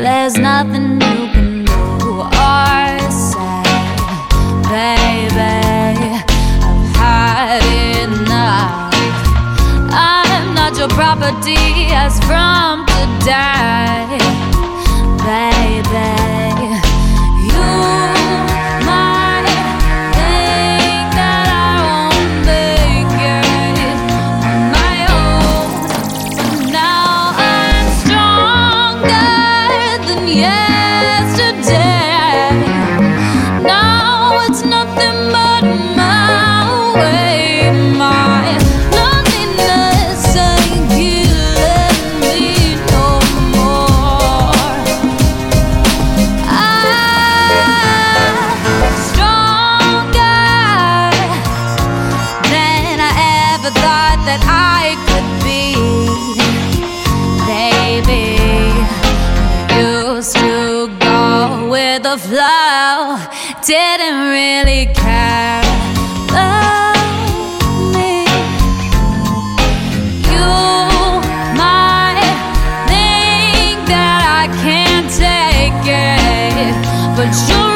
There's nothing you can do or say, baby. I've had enough. I'm not your property as from today, baby. The flow, didn't really care. Love me. You might think that I can't take it, but you